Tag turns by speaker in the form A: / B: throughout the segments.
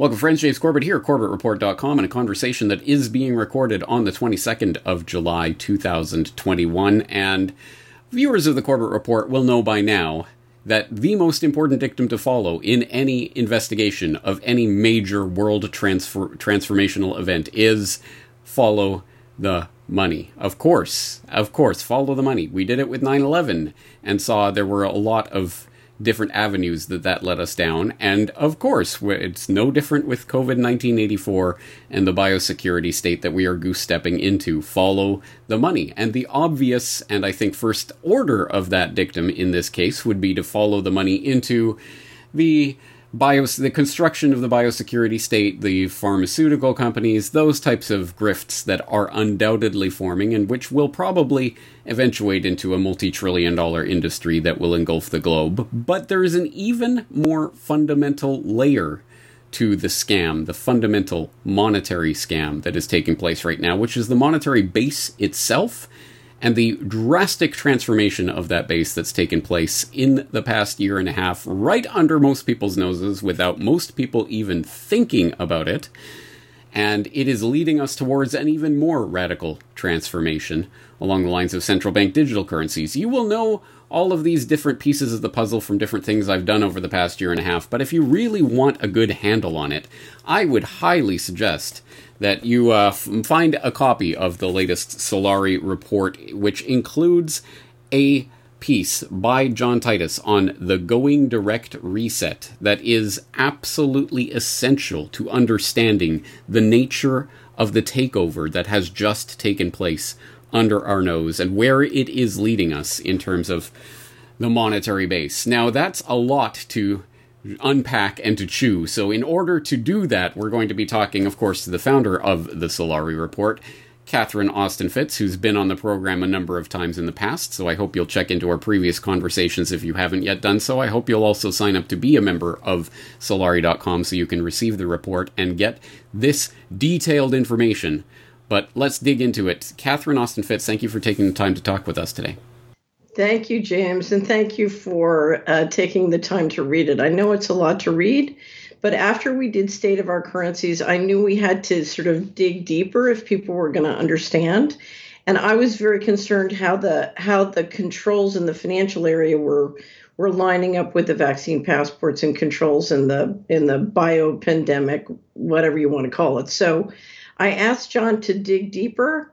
A: Welcome, friends. James Corbett here, at CorbettReport.com, and a conversation that is being recorded on the 22nd of July, 2021. And viewers of the Corbett Report will know by now that the most important dictum to follow in any investigation of any major world transfer- transformational event is follow the money. Of course, of course, follow the money. We did it with 9 11 and saw there were a lot of different avenues that that led us down. And of course, it's no different with COVID 1984 and the biosecurity state that we are goose stepping into. Follow the money. And the obvious, and I think first order of that dictum in this case, would be to follow the money into the bios the construction of the biosecurity state, the pharmaceutical companies, those types of grifts that are undoubtedly forming and which will probably eventuate into a multi-trillion dollar industry that will engulf the globe. But there is an even more fundamental layer to the scam, the fundamental monetary scam that is taking place right now, which is the monetary base itself and the drastic transformation of that base that's taken place in the past year and a half, right under most people's noses, without most people even thinking about it. And it is leading us towards an even more radical transformation along the lines of central bank digital currencies. You will know all of these different pieces of the puzzle from different things I've done over the past year and a half, but if you really want a good handle on it, I would highly suggest that you uh, f- find a copy of the latest Solari report, which includes a piece by John Titus on the going direct reset that is absolutely essential to understanding the nature of the takeover that has just taken place under our nose and where it is leading us in terms of the monetary base. Now, that's a lot to unpack and to chew. So, in order to do that, we're going to be talking, of course, to the founder of the Solari Report, Catherine Austin Fitts, who's been on the program a number of times in the past. So, I hope you'll check into our previous conversations if you haven't yet done so. I hope you'll also sign up to be a member of Solari.com so you can receive the report and get this detailed information. But let's dig into it. Catherine Austin Fitts, thank you for taking the time to talk with us today.
B: Thank you, James, and thank you for uh, taking the time to read it. I know it's a lot to read, but after we did State of Our Currencies, I knew we had to sort of dig deeper if people were going to understand. And I was very concerned how the how the controls in the financial area were were lining up with the vaccine passports and controls in the in the bio pandemic, whatever you want to call it. So I asked John to dig deeper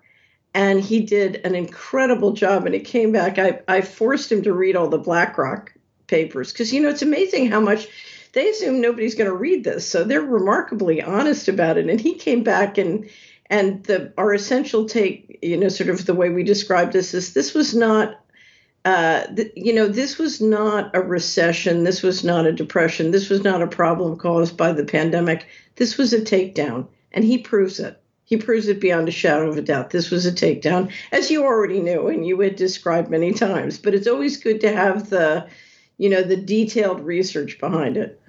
B: and he did an incredible job and it came back i, I forced him to read all the blackrock papers because you know it's amazing how much they assume nobody's going to read this so they're remarkably honest about it and he came back and and the our essential take you know sort of the way we described this is this was not uh, you know, this was not a recession. This was not a depression. This was not a problem caused by the pandemic. This was a takedown, and he proves it. He proves it beyond a shadow of a doubt. This was a takedown, as you already knew and you had described many times. But it's always good to have the, you know, the detailed research behind it.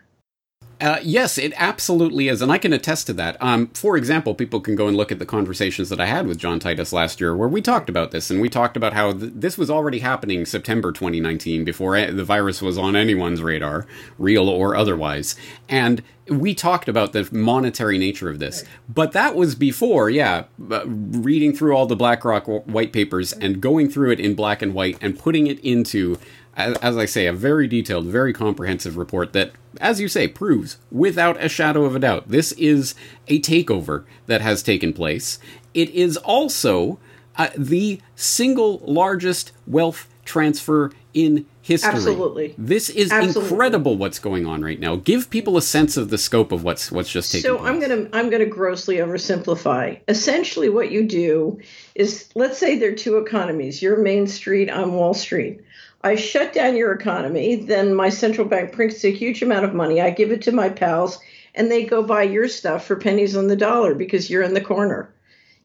A: Uh, yes, it absolutely is, and I can attest to that. Um, for example, people can go and look at the conversations that I had with John Titus last year, where we talked about this, and we talked about how th- this was already happening September 2019, before the virus was on anyone's radar, real or otherwise. And we talked about the monetary nature of this, but that was before, yeah, uh, reading through all the BlackRock white papers and going through it in black and white and putting it into as, I say, a very detailed, very comprehensive report that, as you say, proves without a shadow of a doubt this is a takeover that has taken place. It is also uh, the single largest wealth transfer in history.
B: Absolutely.
A: This is
B: Absolutely.
A: incredible what's going on right now. Give people a sense of the scope of what's what's just taking
B: so
A: place.
B: I'm going to I'm going to grossly oversimplify. Essentially what you do is let's say there are two economies. You're Main Street, I'm Wall Street. I shut down your economy, then my central bank prints a huge amount of money. I give it to my pals, and they go buy your stuff for pennies on the dollar because you're in the corner.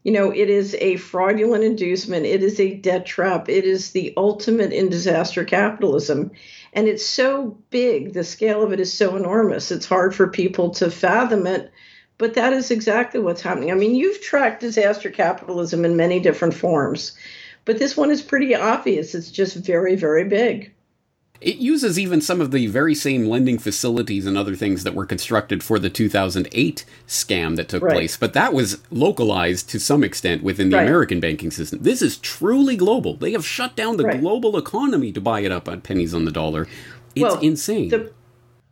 B: You know, it is a fraudulent inducement. It is a debt trap. It is the ultimate in disaster capitalism. And it's so big, the scale of it is so enormous, it's hard for people to fathom it. But that is exactly what's happening. I mean, you've tracked disaster capitalism in many different forms. But this one is pretty obvious. It's just very, very big.
A: It uses even some of the very same lending facilities and other things that were constructed for the 2008 scam that took right. place, but that was localized to some extent within the right. American banking system. This is truly global. They have shut down the right. global economy to buy it up at pennies on the dollar. It's well, insane.
B: The,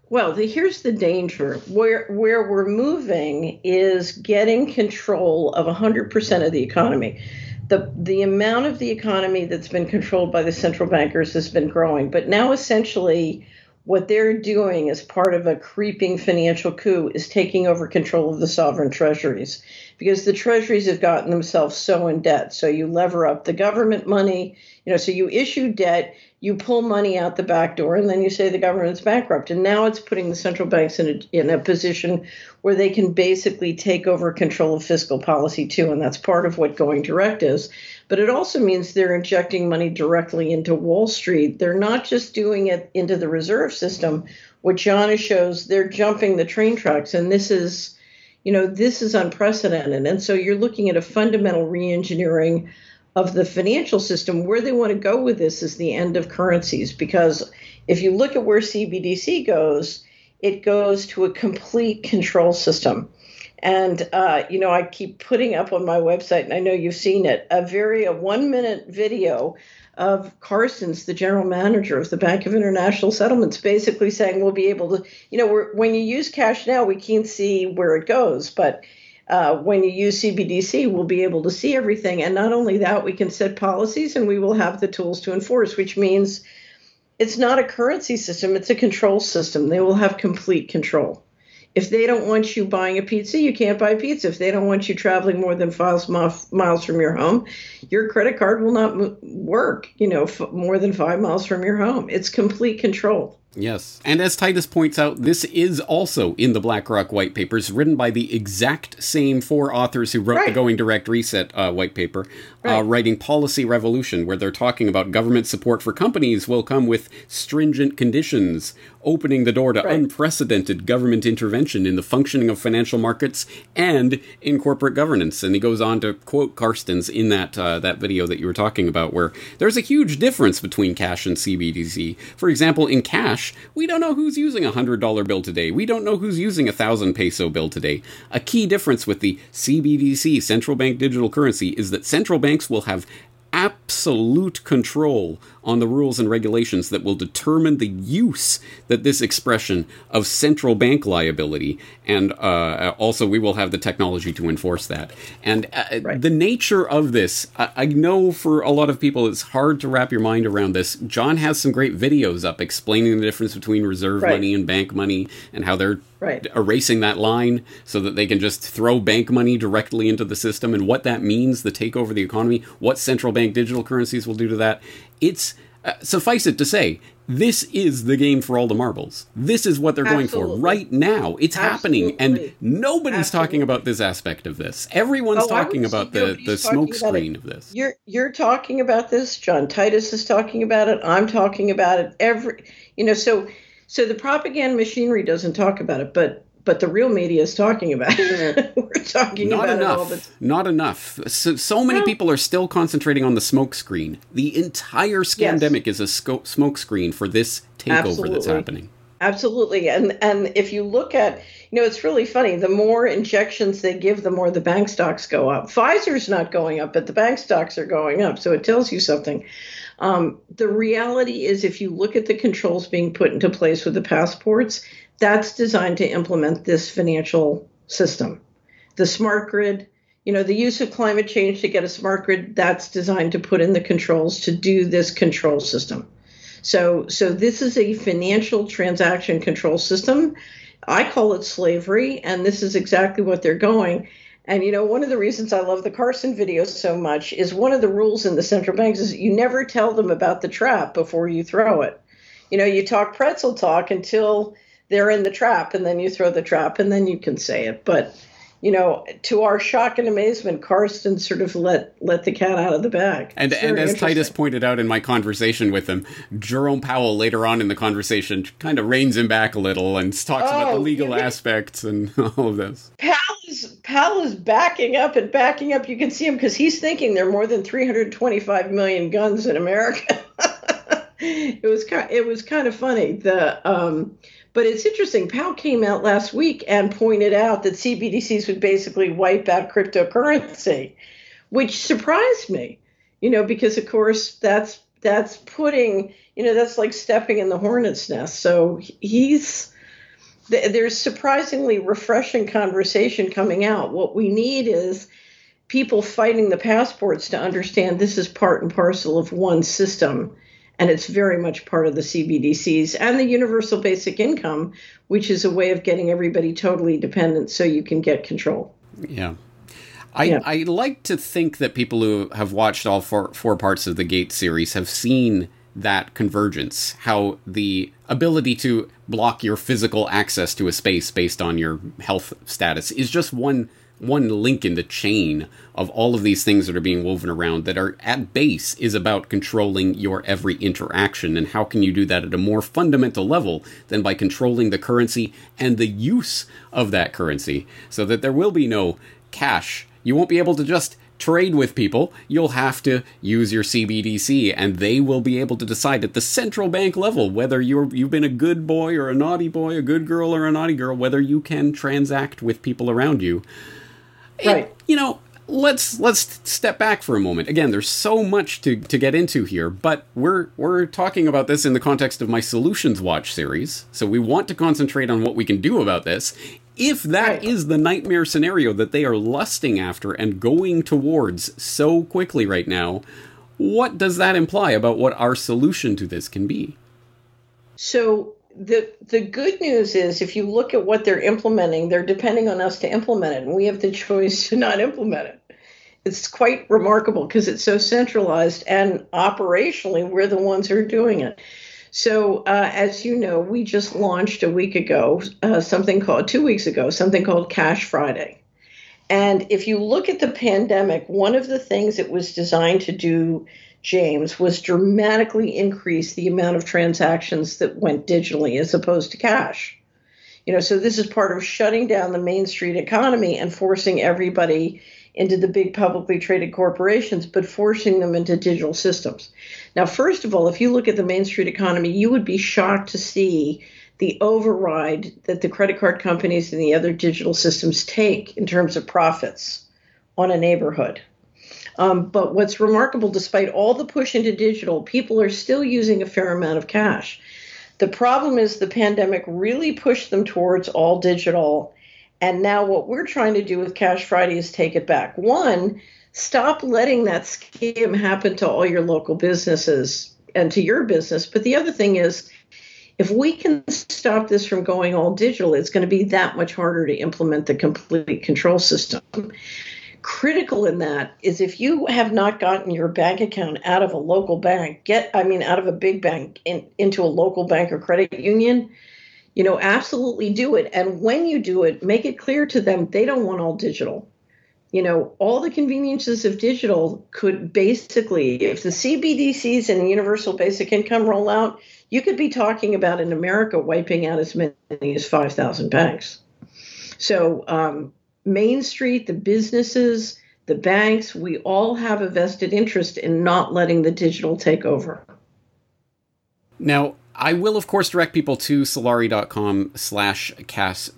B: well, the, here's the danger. Where where we're moving is getting control of 100% of the economy the the amount of the economy that's been controlled by the central bankers has been growing, but now essentially what they're doing as part of a creeping financial coup is taking over control of the sovereign treasuries because the treasuries have gotten themselves so in debt. So you lever up the government money, you know, so you issue debt, you pull money out the back door, and then you say the government's bankrupt. And now it's putting the central banks in a, in a position where they can basically take over control of fiscal policy too. And that's part of what going direct is. But it also means they're injecting money directly into Wall Street. They're not just doing it into the reserve system. What John shows, they're jumping the train tracks. And this is, you know, this is unprecedented. And so you're looking at a fundamental reengineering of the financial system. Where they want to go with this is the end of currencies. Because if you look at where CBDC goes, it goes to a complete control system. And uh, you know, I keep putting up on my website, and I know you've seen it, a very a one minute video of Carstens, the general manager of the Bank of International Settlements, basically saying we'll be able to, you know, when you use cash now, we can't see where it goes, but uh, when you use CBDC, we'll be able to see everything. And not only that, we can set policies and we will have the tools to enforce, which means it's not a currency system, it's a control system. They will have complete control. If they don't want you buying a pizza, you can't buy pizza. If they don't want you traveling more than five miles from your home, your credit card will not work, you know, more than five miles from your home. It's complete control.
A: Yes. And as Titus points out, this is also in the BlackRock white papers, written by the exact same four authors who wrote right. the Going Direct Reset uh, white paper, uh, right. uh, writing Policy Revolution, where they're talking about government support for companies will come with stringent conditions, opening the door to right. unprecedented government intervention in the functioning of financial markets and in corporate governance. And he goes on to quote Carstens in that uh, that video that you were talking about, where there's a huge difference between cash and CBDC. For example, in cash, we don't know who's using a hundred dollar bill today. We don't know who's using a thousand peso bill today. A key difference with the CBDC, central bank digital currency, is that central banks will have absolute control on the rules and regulations that will determine the use that this expression of central bank liability and uh, also we will have the technology to enforce that and uh, right. the nature of this I, I, know for a lot of people it's hard to wrap your mind around this john has some great videos up explaining the difference between reserve right. money and bank money and how they're right. erasing that line so that they can just throw bank money directly into the system and what that means the takeover of the economy what central bank digital currencies will do to that it's uh, suffice it to say, this is the game for all the marbles. This is what they're Absolutely. going for right now. It's Absolutely. happening, and nobody's Absolutely. talking about this aspect of this. Everyone's oh, talking about the the smoke screen of this.
B: You're you're talking about this. John Titus is talking about it. I'm talking about it. Every you know, so so the propaganda machinery doesn't talk about it, but but the real media is talking about it. We're talking
A: Not
B: about
A: enough.
B: it all the
A: time. Not enough. So, so many well, people are still concentrating on the smoke screen. The entire scamdemic yes. is a sco- smoke screen for this takeover Absolutely. that's happening.
B: Absolutely. And and if you look at, you know, it's really funny. The more injections they give, the more the bank stocks go up. Pfizer's not going up, but the bank stocks are going up. So it tells you something. Um, the reality is, if you look at the controls being put into place with the passports, that's designed to implement this financial system. The smart grid, you know, the use of climate change to get a smart grid, that's designed to put in the controls to do this control system. So, so this is a financial transaction control system. I call it slavery, and this is exactly what they're going. And you know, one of the reasons I love the Carstens video so much is one of the rules in the central banks is you never tell them about the trap before you throw it. You know, you talk pretzel talk until they're in the trap and then you throw the trap and then you can say it. But you know to our shock and amazement Carstens sort of let let the cat out of the bag.
A: And and as titus pointed out in my conversation with him jerome powell later on in the conversation kind of reins him back a little and talks oh, about the oh, legal aspects and all of this.
B: Powell is powell is backing up and backing up. You can see him because he's thinking there are more than 325 million guns in america. It was kind it was kind of funny. The um, but it's interesting. Powell came out last week and pointed out that CBDCs would basically wipe out cryptocurrency, which surprised me. You know, because of course that's that's putting you know that's like stepping in the hornet's nest. So he's there's surprisingly refreshing conversation coming out. What we need is people fighting the passports to understand this is part and parcel of one system and it's very much part of the CBDCs and the universal basic income, which is a way of getting everybody totally dependent so you can get control.
A: Yeah. I, yeah. I like to think that people who have watched all four, four parts of the Gate series have seen that convergence, how the ability to block your physical access to a space based on your health status is just one one link in the chain of all of these things that are being woven around that are at base is about controlling your every interaction. And how can you do that at a more fundamental level than by controlling the currency and the use of that currency? So that there will be no cash. You won't be able to just trade with people, you'll have to use your CBDC, and they will be able to decide at the central bank level whether you're you've been a good boy or a naughty boy, a good girl or a naughty girl, whether you can transact with people around you.
B: Right.
A: It, you know, let's let's step back for a moment. Again, there's so much to, to get into here, but we're we're talking about this in the context of my Solutions Watch series. So we want to concentrate on what we can do about this. If that right. is the nightmare scenario that they are lusting after and going towards so quickly right now, what does that imply about what our solution to this can be?
B: So the the good news is if you look at what they're implementing, they're depending on us to implement it, and we have the choice to not implement it. It's quite remarkable because it's so centralized and operationally we're the ones who are doing it. So, uh, as you know, we just launched a week ago uh, something called two weeks ago something called Cash Friday. And if you look at the pandemic, one of the things it was designed to do James, was dramatically increase the amount of transactions that went digitally as opposed to cash. You know, so this is part of shutting down the Main Street economy and forcing everybody into the big publicly traded corporations, but forcing them into digital systems. Now, first of all, if you look at the Main Street economy, you would be shocked to see the override that the credit card companies and the other digital systems take in terms of profits on a neighborhood. Um, but what's remarkable, despite all the push into digital, people are still using a fair amount of cash. The problem is the pandemic really pushed them towards all digital. And now what we're trying to do with Cash Friday is take it back. One, stop letting that scam happen to all your local businesses and to your business. But the other thing is, if we can stop this from going all digital, it's going to be that much harder to implement the complete control system critical in that is if you have not gotten your bank account out of a local bank, get, I mean, out of a big bank in, into a local bank or credit union, you know, absolutely do it. And when you do it, make it clear to them they don't want all digital. You know, all the conveniences of digital could basically, if the CBDCs and the universal basic income roll out, you could be talking about in America wiping out as many as 5,000 banks. So, um, Main Street, the businesses, the banks, we all have a vested interest in not letting the digital take over.
A: Now, I will, of course, direct people to solari.com slash cash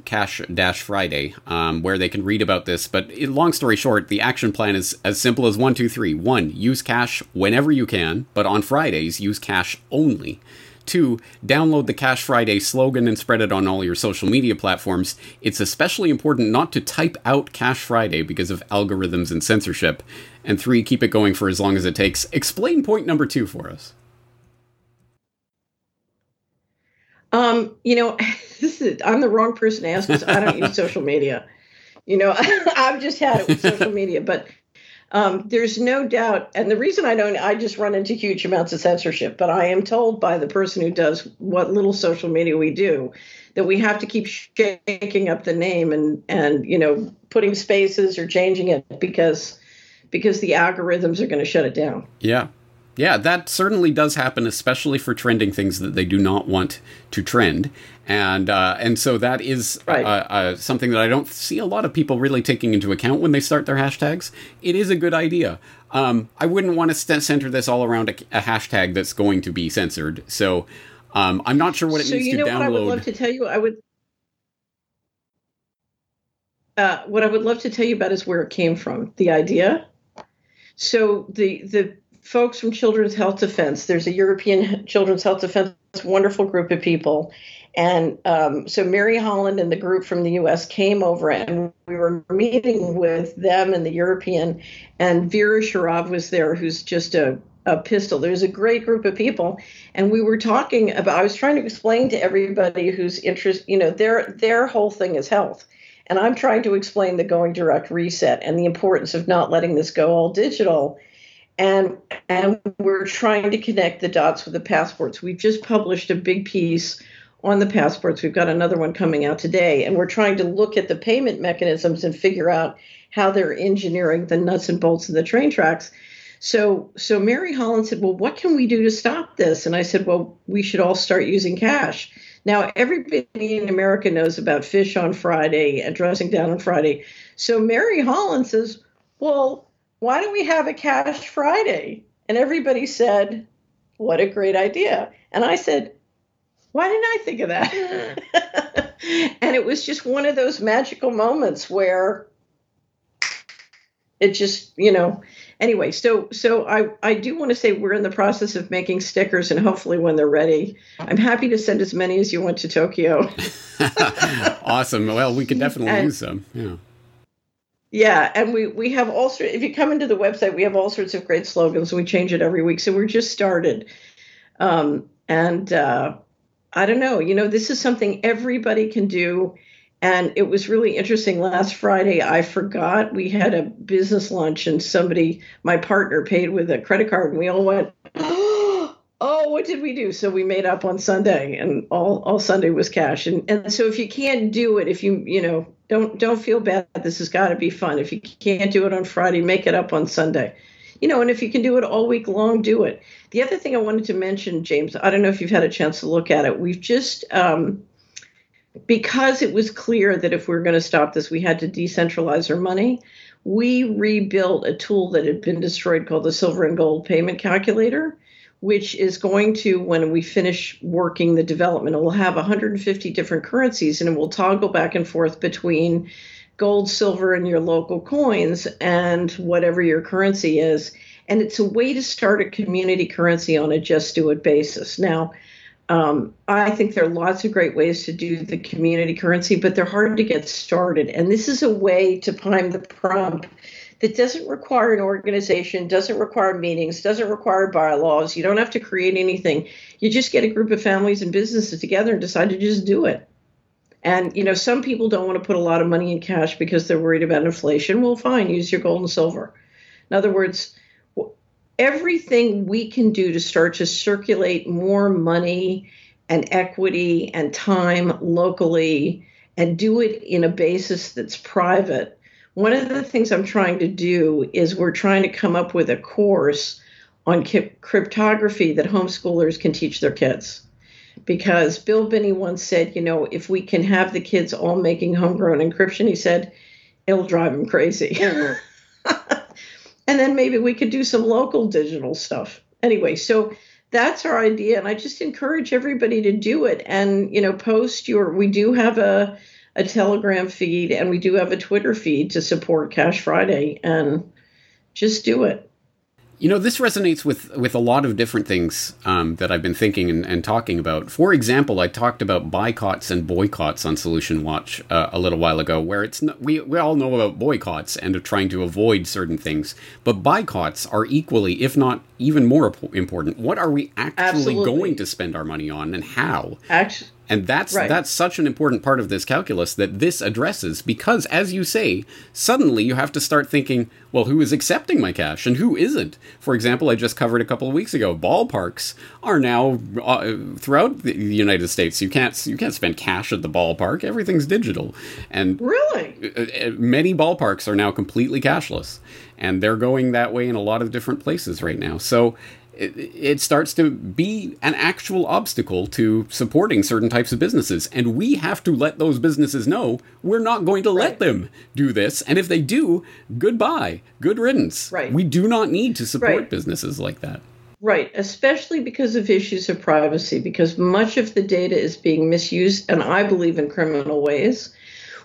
A: dash Friday, um, where they can read about this. But long story short, the action plan is as simple as one, two, three. One, use cash whenever you can, but on Fridays, use cash only. Two, download the Cash Friday slogan and spread it on all your social media platforms. It's especially important not to type out Cash Friday because of algorithms and censorship. And three, keep it going for as long as it takes. Explain point number two for us.
B: Um, you know, this is I'm the wrong person to ask because I don't use social media. You know, I've just had it with social media, but um, there's no doubt, and the reason I don't, I just run into huge amounts of censorship, but I am told by the person who does what little social media we do that we have to keep shaking up the name and and you know putting spaces or changing it because because the algorithms are going to shut it down.
A: Yeah. Yeah, that certainly does happen, especially for trending things that they do not want to trend, and uh, and so that is right. uh, uh, something that I don't see a lot of people really taking into account when they start their hashtags. It is a good idea. Um, I wouldn't want to st- center this all around a, a, hashtag that's going to be censored. So um, I'm not sure what it
B: so
A: needs
B: you know
A: to download.
B: What I would love to tell you, I would. Uh, what I would love to tell you about is where it came from. The idea. So the the folks from Children's Health Defense. There's a European Children's Health Defense wonderful group of people. And um, so Mary Holland and the group from the US came over and we were meeting with them and the European, and Vera Sharav was there, who's just a, a pistol. There's a great group of people. And we were talking about, I was trying to explain to everybody who's interested, you know, their their whole thing is health. And I'm trying to explain the going direct reset and the importance of not letting this go all digital and and we're trying to connect the dots with the passports. We've just published a big piece on the passports. We've got another one coming out today, and we're trying to look at the payment mechanisms and figure out how they're engineering the nuts and bolts of the train tracks. So so Mary Holland said, "Well, what can we do to stop this?" And I said, "Well, we should all start using cash." Now, everybody in America knows about fish on Friday and dressing down on Friday. So Mary Holland says, "Well, why don't we have a cash Friday? And everybody said, what a great idea. And I said, why didn't I think of that? and it was just one of those magical moments where it just, you know, anyway, so so I I do want to say we're in the process of making stickers and hopefully when they're ready, I'm happy to send as many as you want to Tokyo.
A: awesome. Well, we can definitely and, use them. Yeah.
B: Yeah, and we we have all sorts. If you come into the website, we have all sorts of great slogans. We change it every week, so we're just started. Um, and uh, I don't know, you know, this is something everybody can do. And it was really interesting. Last Friday, I forgot we had a business lunch, and somebody, my partner, paid with a credit card, and we all went, "Oh, what did we do?" So we made up on Sunday, and all all Sunday was cash. And and so if you can't do it, if you you know don't don't feel bad. This has got to be fun. If you can't do it on Friday, make it up on Sunday. You know, and if you can do it all week long, do it. The other thing I wanted to mention, James, I don't know if you've had a chance to look at it. We've just um, because it was clear that if we were going to stop this, we had to decentralize our money. We rebuilt a tool that had been destroyed called the Silver and Gold Payment Calculator which is going to, when we finish working the development, it will have 150 different currencies and it will toggle back and forth between gold, silver, and your local coins and whatever your currency is. And it's a way to start a community currency on a just do it basis. Now, um, I think there are lots of great ways to do the community currency, but they're hard to get started. And this is a way to prime the pump that doesn't require an organization, doesn't require meetings, doesn't require bylaws. You don't have to create anything. You just get a group of families and businesses together and decide to just do it. And you know, some people don't want to put a lot of money in cash because they're worried about inflation. Well, fine, use your gold and silver. In other words, everything we can do to start to circulate more money and equity and time locally and do it in a basis that's private one of the things I'm trying to do is we're trying to come up with a course on cryptography that homeschoolers can teach their kids. Because Bill Binney once said, you know, if we can have the kids all making homegrown encryption, he said, it'll drive them crazy. and then maybe we could do some local digital stuff. Anyway, so that's our idea. And I just encourage everybody to do it and, you know, post your, we do have a, a Telegram feed and we do have a Twitter feed to support Cash Friday and just do it.
A: You know, this resonates with, with a lot of different things um, that I've been thinking and, and, talking about. For example, I talked about boycotts and buycotts on Solution Watch uh, a little while ago, where it's not, we we all know about boycotts and of trying to avoid certain things, but buycotts are equally, if not even more important. What are we actually Absolutely. going to spend our money on, and how?
B: Actually,
A: and that's right. that's such an important part of this calculus that this addresses because as you say, suddenly you have to start thinking, well, who is accepting my cash and who isn't? For example, I just covered a couple of weeks ago, ballparks are now uh, throughout the United States. You can't you can't spend cash at the ballpark. Everything's digital. And
B: Really?
A: Uh, uh, many ballparks are now completely cashless and they're going that way in a lot of different places right now. So it, it starts to be an actual obstacle to supporting certain types of businesses. And we have to let those businesses know we're not going to let them do this. And if they do, goodbye, good riddance.
B: Right.
A: We do not need to support right. businesses like that.
B: Right, especially because of issues of privacy, because much of the data is being misused, and I believe in criminal ways.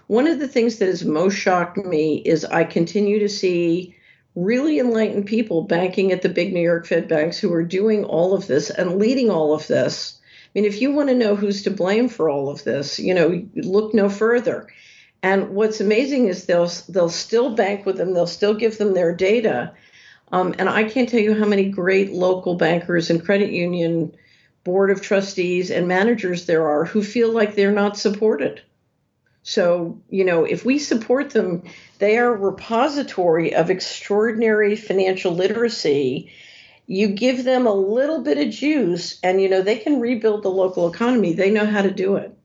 B: One of the things that has most shocked me is I continue to see really enlightened people banking at the big New York Fed banks who are doing all of this and leading all of this. I mean, if you want to know who's to blame for all of this, you know, look no further. And what's amazing is they'll they'll still bank with them, they'll still give them their data. Um, and I can't tell you how many great local bankers and credit union board of trustees and managers there are who feel like they're not supported. So, you know, if we support them, they are a repository of extraordinary financial literacy. You give them a little bit of juice and, you know, they can rebuild the local economy. They know how to do it.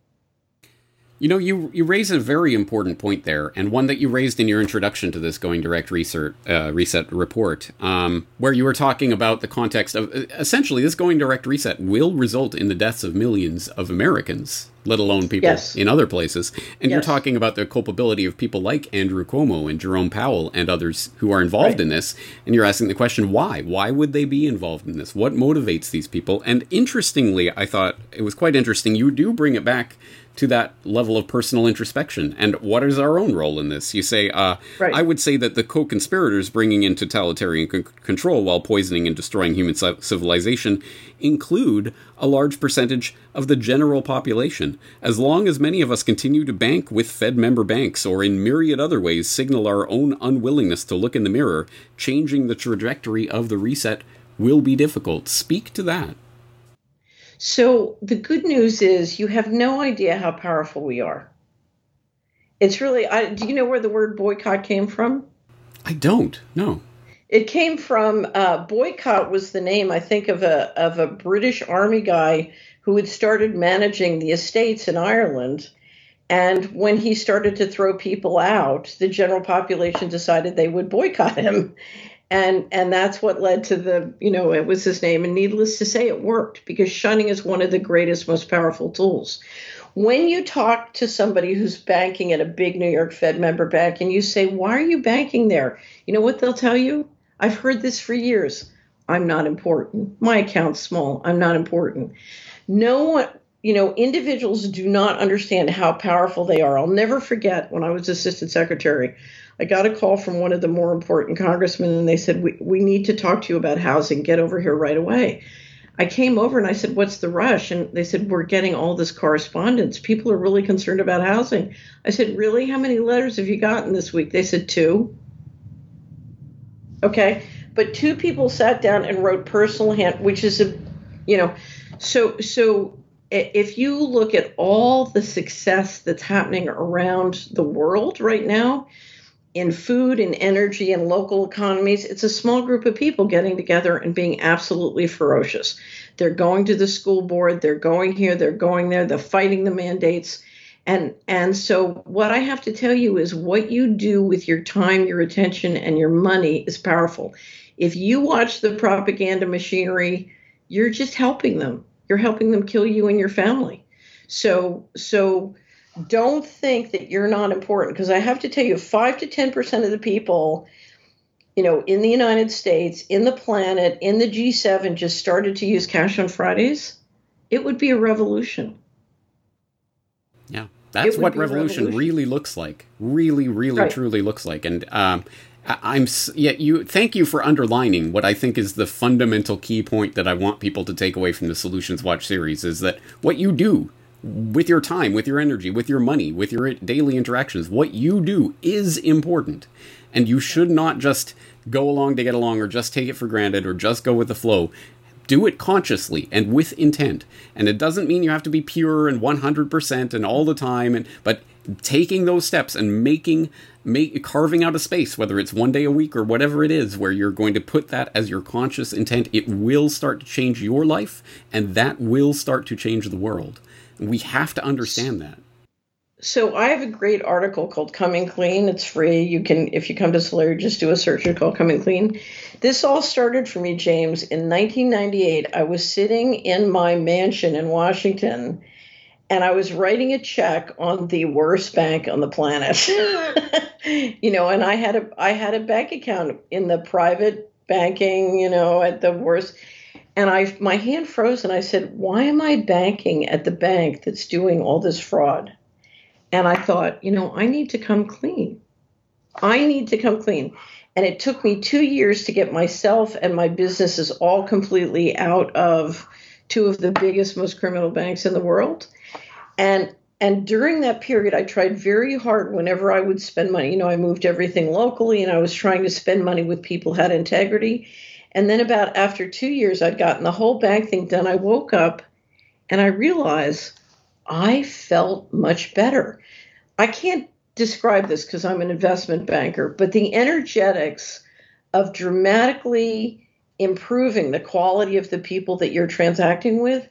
A: You know, you you raise a very important point there, and one that you raised in your introduction to this Going Direct Research uh, Reset report, um, where you were talking about the context of essentially this Going Direct Reset will result in the deaths of millions of Americans, let alone people yes. in other places. And yes. you're talking about the culpability of people like Andrew Cuomo and Jerome Powell and others who are involved right. in this. And you're asking the question, why? Why would they be involved in this? What motivates these people? And interestingly, I thought it was quite interesting. You do bring it back to that level of personal introspection. And what is our own role in this? You say, uh, right. I would say that the co conspirators bringing in totalitarian c- control while poisoning and destroying human c- civilization include a large percentage of the general population. As long as many of us continue to bank with Fed member banks or in myriad other ways signal our own unwillingness to look in the mirror, changing the trajectory of the reset will be difficult. Speak to that.
B: So the good news is you have no idea how powerful we are. It's really, I, do you know where the word boycott came from?
A: I don't. No.
B: It came from uh, boycott was the name I think of a of a British army guy who had started managing the estates in Ireland. And when he started to throw people out, the general population decided they would boycott him and and that's what led to the you know it was his name. And needless to say it worked because shunning is one of the greatest most powerful tools. When you talk to somebody who's banking at a big new york fed member bank and you say why are you banking there? You know what they'll tell you? I've heard this for years. I'm not important. My account's small. I'm not important. No one you know individuals do not understand how powerful they are. I'll never forget when i was assistant secretary I got a call from one of the more important congressmen, and they said, we, we need to talk to you about housing. Get over here right away. I came over and I said, What's the rush? And they said, We're getting all this correspondence. People are really concerned about housing. I said, Really? How many letters have you gotten this week? They said, Two. Okay. But two people sat down and wrote personal hand, which is a, you know, so, so if you look at all the success that's happening around the world right now, in food and energy and local economies, it's a small group of people getting together and being absolutely ferocious. They're going to the school board, they're going here, they're going there, they're fighting the mandates. And and so what I have to tell you is what you do with your time, your attention and your money is powerful. If you watch the propaganda machinery, you're just helping them. You're helping them kill you and your family. So so don't think that you're not important because I have to tell you, five to 10% of the people, you know, in the United States, in the planet, in the G7 just started to use cash on Fridays, it would be a revolution.
A: Yeah, that's what revolution, revolution, really looks like. Really, really, right. truly looks like. And um, I'm yeah. You thank you for underlining what I think is the fundamental key point that I want people to take away from the Solutions Watch series is that what you do with your time, with your energy, with your money, with your daily interactions. What you do is important. And you should not just go along to get along or just take it for granted or just go with the flow. Do it consciously and with intent. And it doesn't mean you have to be pure and 100% and all the time and but taking those steps and making make carving out a space whether it's one day a week or whatever it is where you're going to put that as your conscious intent it will start to change your life and that will start to change the world we have to understand that.
B: So I have a great article called Coming Clean. It's free. You can, if you come to Solari, just do a search. and call Coming Clean. This all started for me, James, in 1998. I was sitting in my mansion in Washington, and I was writing a check on the worst bank on the planet. you know, and I had a I had a bank account in the private banking. You know, at the worst and I my hand froze and I said, "Why am I banking at the bank that's doing all this fraud?" And I thought, you know, I need to come clean. I need to come clean. And it took me 2 years to get myself and my businesses all completely out of two of the biggest most criminal banks in the world. And and during that period I tried very hard whenever I would spend money. You know, I moved everything locally and I was trying to spend money with people had integrity and then about after two years, I'd gotten the whole bank thing done. I woke up and I realized I felt much better. I can't describe this because I'm an investment banker, but the energetics of dramatically improving the quality of the people that you're transacting with,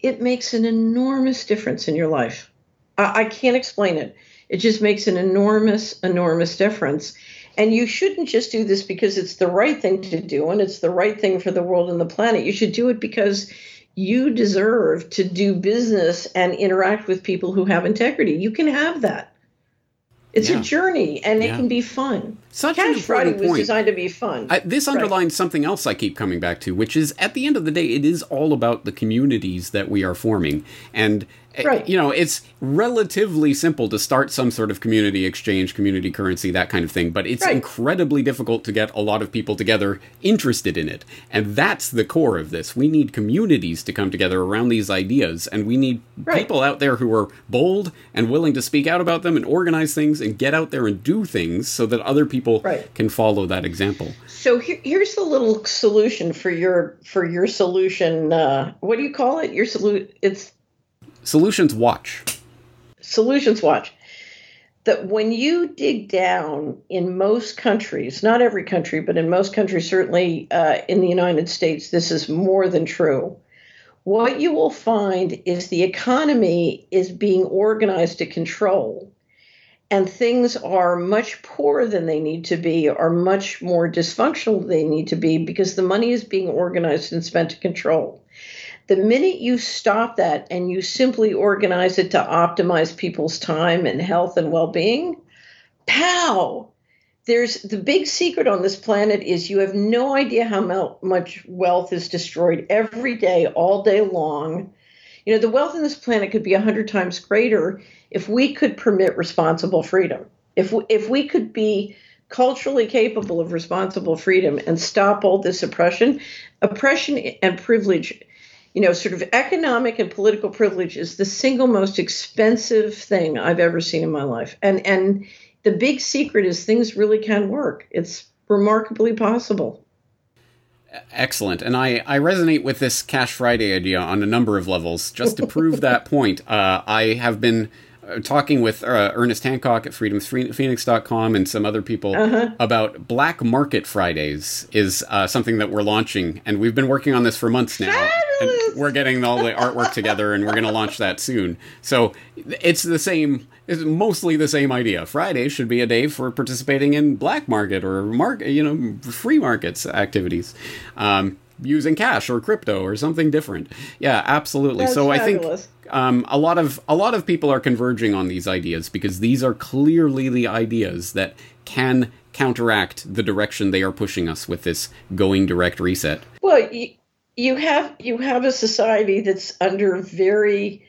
B: it makes an enormous difference in your life. I, I can't explain it. It just makes an enormous, enormous difference. And you shouldn't just do this because it's the right thing to do and it's the right thing for the world and the planet. You should do it because you deserve to do business and interact with people who have integrity. You can have that. It's yeah. a journey and yeah. it can be fun.
A: Such Cash Friday
B: was designed to be fun.
A: I, this underlines right. something else I keep coming back to, which is at the end of the day, it is all about the communities that we are forming. And Right. You know, it's relatively simple to start some sort of community exchange, community currency, that kind of thing, but it's right. incredibly difficult to get a lot of people together interested in it. And that's the core of this. We need communities to come together around these ideas, and we need right. people out there who are bold and willing to speak out about them and organize things and get out there and do things so that other people right. can follow that example.
B: So here, here's the little solution for your for your solution. Uh, what do you call it? Your solution. It's
A: Solutions Watch.
B: Solutions Watch. That when you dig down in most countries, not every country, but in most countries, certainly uh, in the United States, this is more than true. What you will find is the economy is being organized to control, and things are much poorer than they need to be, are much more dysfunctional than they need to be because the money is being organized and spent to control. The minute you stop that and you simply organize it to optimize people's time and health and well being, pow! There's the big secret on this planet is you have no idea how much wealth is destroyed every day, all day long. You know, the wealth on this planet could be a hundred times greater if we could permit responsible freedom. If we, if we could be culturally capable of responsible freedom and stop all this oppression, oppression and privilege you know, sort of economic and political privilege is the single most expensive thing I've ever seen in my life. And and the big secret is things really can work. It's remarkably possible.
A: Excellent. And I, I resonate with this Cash Friday idea on a number of levels. Just to prove that point, uh, I have been talking with uh, Ernest Hancock at freedomphoenix.com and some other people uh-huh. about Black Market Fridays is uh, something that we're launching. And we've been working on this for months now. And we're getting all the artwork together and we're going to launch that soon. So it's the same, it's mostly the same idea. Friday should be a day for participating in black market or market, you know, free markets activities. Um, using cash or crypto or something different. Yeah, absolutely. That's so fabulous. I think um, a lot of a lot of people are converging on these ideas because these are clearly the ideas that can counteract the direction they are pushing us with this going direct reset.
B: Well, you, you have you have a society that's under very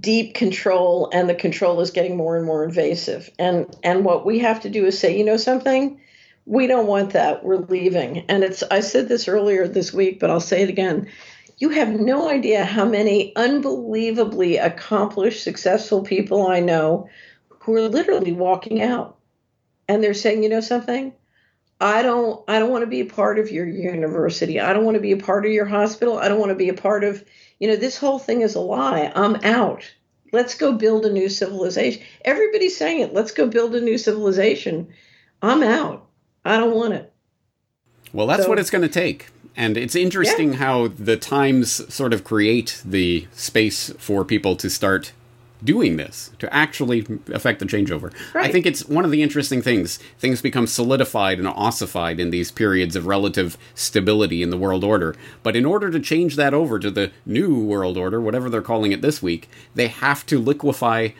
B: deep control and the control is getting more and more invasive and and what we have to do is say you know something we don't want that. We're leaving. And it's, I said this earlier this week, but I'll say it again. You have no idea how many unbelievably accomplished, successful people I know who are literally walking out. And they're saying, you know something? I don't I don't want to be a part of your university. I don't want to be a part of your hospital. I don't want to be a part of, you know, this whole thing is a lie. I'm out. Let's go build a new civilization. Everybody's saying it. Let's go build a new civilization. I'm out. I don't want it.
A: Well, that's so, what it's going to take. And it's interesting yeah. how the times sort of create the space for people to start doing this to actually affect the changeover.
B: Right.
A: I think it's one of the interesting things. Things become solidified and ossified in these periods of relative stability in the world order. But in order to change that over to the new world order, whatever they're calling it this week, they have to liquefy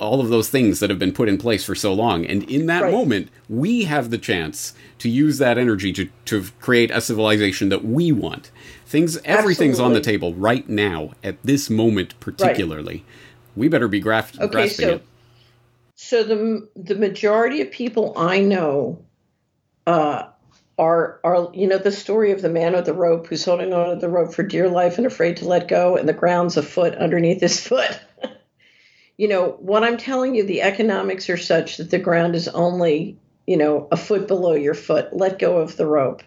A: all of those things that have been put in place for so long. And in that
B: Right.
A: moment, we have the chance to use that energy to, to create a civilization that we want. Things, everything's on the table right now at this moment, particularly. We better be graf-
B: Okay,
A: grasping
B: so
A: it.
B: so the the majority of people I know uh, are are you know the story of the man with the rope who's holding on to the rope for dear life and afraid to let go, and the ground's a foot underneath his foot. You know what I'm telling you, the economics are such that the ground is only you know a foot below your foot. Let go of the rope.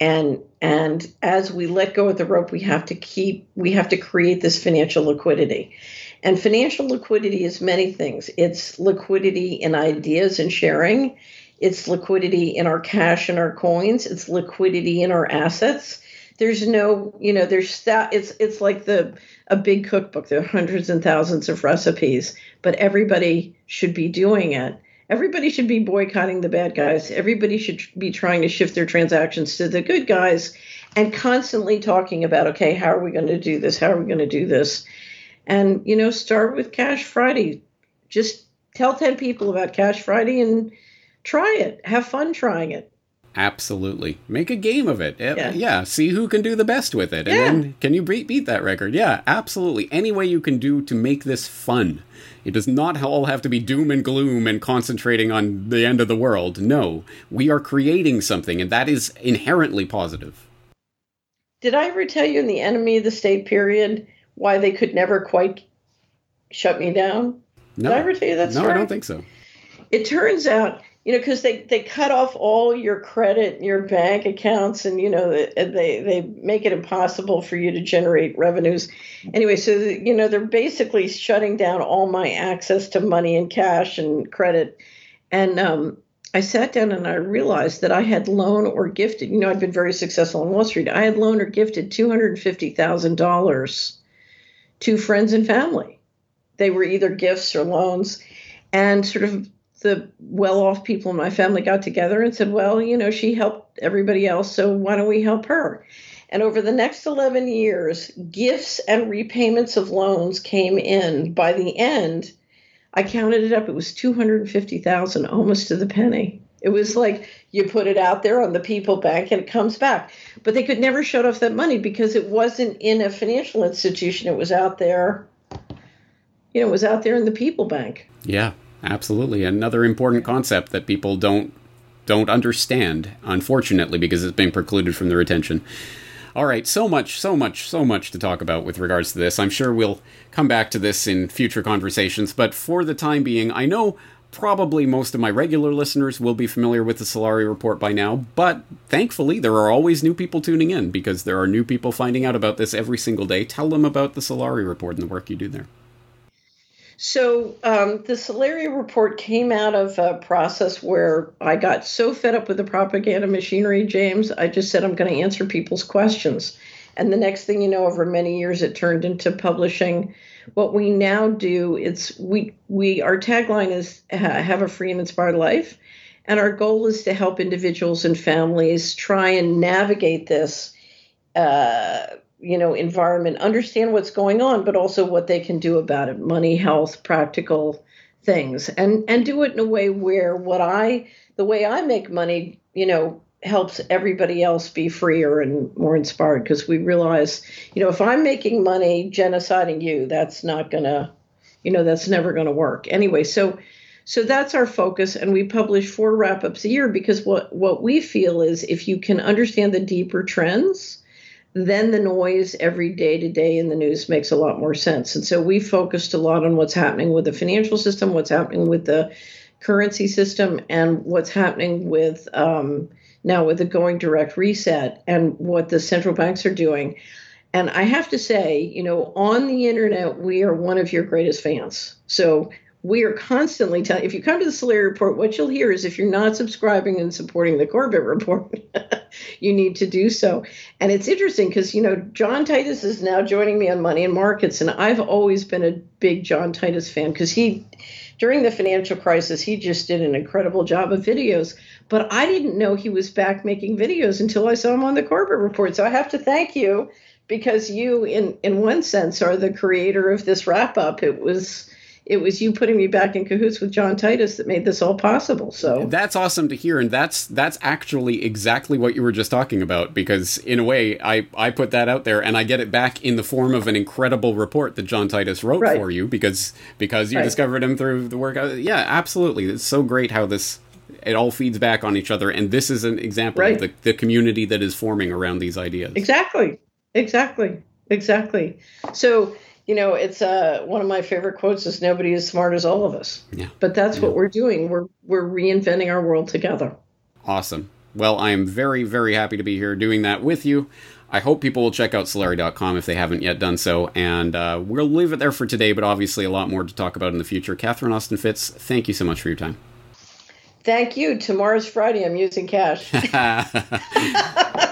B: And and as we let go of the rope, we have to keep we have to create this financial liquidity. And financial liquidity is many things. It's liquidity in ideas and sharing. It's liquidity in our cash and our coins. It's liquidity in our assets. There's no, you know, there's that. It's it's like the a big cookbook. There are hundreds and thousands of recipes, but everybody should be doing it. Everybody should be boycotting the bad guys. Everybody should be trying to shift their transactions to the good guys, and constantly talking about, okay, how are we going to do this? How are we going to do this? and you know start with cash friday just tell 10 people about cash friday and try it have fun trying it
A: Absolutely. Make a game of it.
B: Yeah.
A: Yeah. See who can do the best with it. And
B: Yeah.
A: then can you beat, beat that record? Yeah, absolutely. Any way you can do to make this fun. It does not all have to be doom and gloom and concentrating on the end of the world. No. We are creating something, and that is inherently positive.
B: did i ever tell you in the enemy of the state period why they could never quite shut me down
A: No.
B: did i ever tell you that
A: no, I don't think so.
B: it turns out you know because they, they cut off all your credit your bank accounts and you know they, they make it impossible for you to generate revenues. Anyway so you know they're basically shutting down all my access to money and cash and credit. And um, i sat down and i realized that i had loaned or gifted you know i'd been very successful on wall street. I had loaned or gifted $250000 to friends and family. They were either gifts or loans. And sort of the well-off people in my family got together and said, "Well, you know, she helped everybody else, so why don't we help her?" And over the next 11 years, gifts and repayments of loans came in. By the end, I counted it up; it was 250,000, almost to the penny. It was like you put it out there on the People Bank and it comes back. But they could never shut off that money because it wasn't in a financial institution. It was out there, you know, it was out there in the People Bank.
A: Yeah, absolutely. Another important concept that people don't don't understand, unfortunately, because it's been precluded from their attention. All right, so much, so much, so much to talk about with regards to this. I'm sure we'll come back to this in future conversations, but for the time being, I know probably most of my regular listeners will be familiar with the Solari report by now, but thankfully there are always new people tuning in because there are new people finding out about this every single day. Tell them about the Solari report and the work you do there.
B: So um, the Solari report came out of a process where I got so fed up with the propaganda machinery, James. I just said I'm going to answer people's questions, and the next thing you know, over many years, it turned into publishing. What we now do it's we we our tagline is ha- have a free and inspired life, and our goal is to help individuals and families try and navigate this. Uh, you know environment understand what's going on but also what they can do about it. Money health practical things. And and do it in a way where what i the way i make money you know helps everybody else be freer and more inspired. Because we realize you know if i'm making money genociding you that's not gonna you know that's never gonna work. Anyway so so that's our focus and we publish four wrap-ups a year because what what we feel is if you can understand the deeper trends then the noise every day to day in the news makes a lot more sense. And so we focused a lot on what's happening with the financial system, what's happening with the currency system, and what's happening with um, now with the going direct reset and what the central banks are doing. And I have to say, you know, on the internet, we are one of your greatest fans. So we are constantly telling if you come to the Solari report, what you'll hear is if you're not subscribing and supporting the Corbett report, you need to do so. And it's interesting because, you know, John Titus is now joining me on Money and Markets. And I've always been a big John Titus fan because he, during the financial crisis, he just did an incredible job of videos. But I didn't know he was back making videos until I saw him on the Corbett Report. So I have to thank you because you, in, in one sense, are the creator of this wrap up. It was it was you putting me back in cahoots with John Titus that made this all possible. So
A: that's awesome to hear, and that's that's actually exactly what you were just talking about. Because in a way, I I put that out there, and I get it back in the form of an incredible report that John Titus wrote right. for you because because you right. discovered him through the work. Yeah, absolutely. It's so great how this it all feeds back on each other, and this is an example right. of the the community that is forming around these ideas.
B: Exactly. Exactly. Exactly. So you know, it's uh, one of my favorite quotes is nobody is smart as all of us.
A: Yeah.
B: But that's yeah. what we're doing. We're we're reinventing our world together.
A: Awesome. Well, I am very, very happy to be here doing that with you. I hope people will check out Solari.com if they haven't yet done so. And uh, we'll leave it there for today, but obviously a lot more to talk about in the future. Catherine Austin Fitts, thank you so much for your time.
B: Thank you. Tomorrow's Friday. I'm using cash.